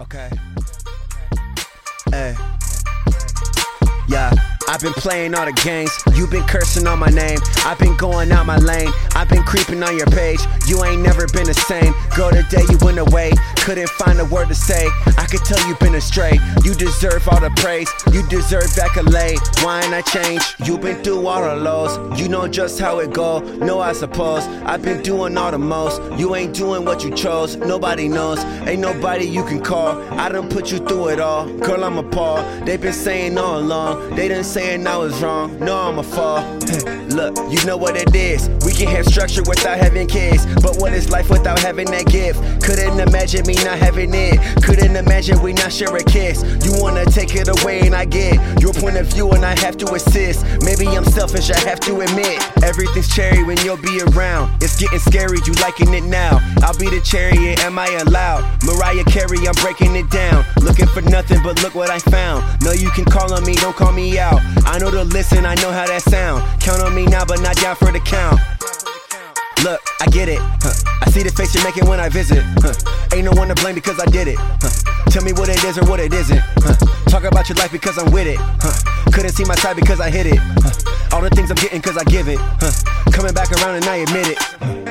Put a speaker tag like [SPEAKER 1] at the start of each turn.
[SPEAKER 1] Okay. Hey. Yeah. I've been playing all the games. You been cursing on my name. I've been going out my lane. I've been creeping on your page. You ain't never been the same. Girl, today you went away, couldn't find a word to say. I could tell you've been astray. You deserve all the praise. You deserve accolade. Why ain't I change? You've been through all the lows. You know just how it go. No, I suppose. I've been doing all the most. You ain't doing what you chose. Nobody knows. Ain't nobody you can call. I done put you through it all. Girl, I'm appalled. They've been saying all along. They done saying I was wrong. No, I'm a fall. Look, you know what it is. We can have structure without having kids. But what is life without having that gift? Couldn't imagine me not having it. Couldn't imagine we not share a kiss. You wanna take it away and I get your point of view and I have to assist. Maybe I'm selfish, I have to admit. Everything's cherry when you'll be around. It's getting scary, you liking it now. I'll be the chariot, am I allowed? Mariah Carey, I'm breaking it down. Looking for nothing, but look what I found. No, you can call on me, don't call me out. I know to listen, I know how that sound. Count on me now, but not down for the count. Look, I get it. Huh. See the face you're making when I visit. Huh. Ain't no one to blame because I did it. Huh. Tell me what it is or what it isn't. Huh. Talk about your life because I'm with it. Couldn't see my side because I hit it. All the things I'm getting because I give it. Coming back around and I admit it.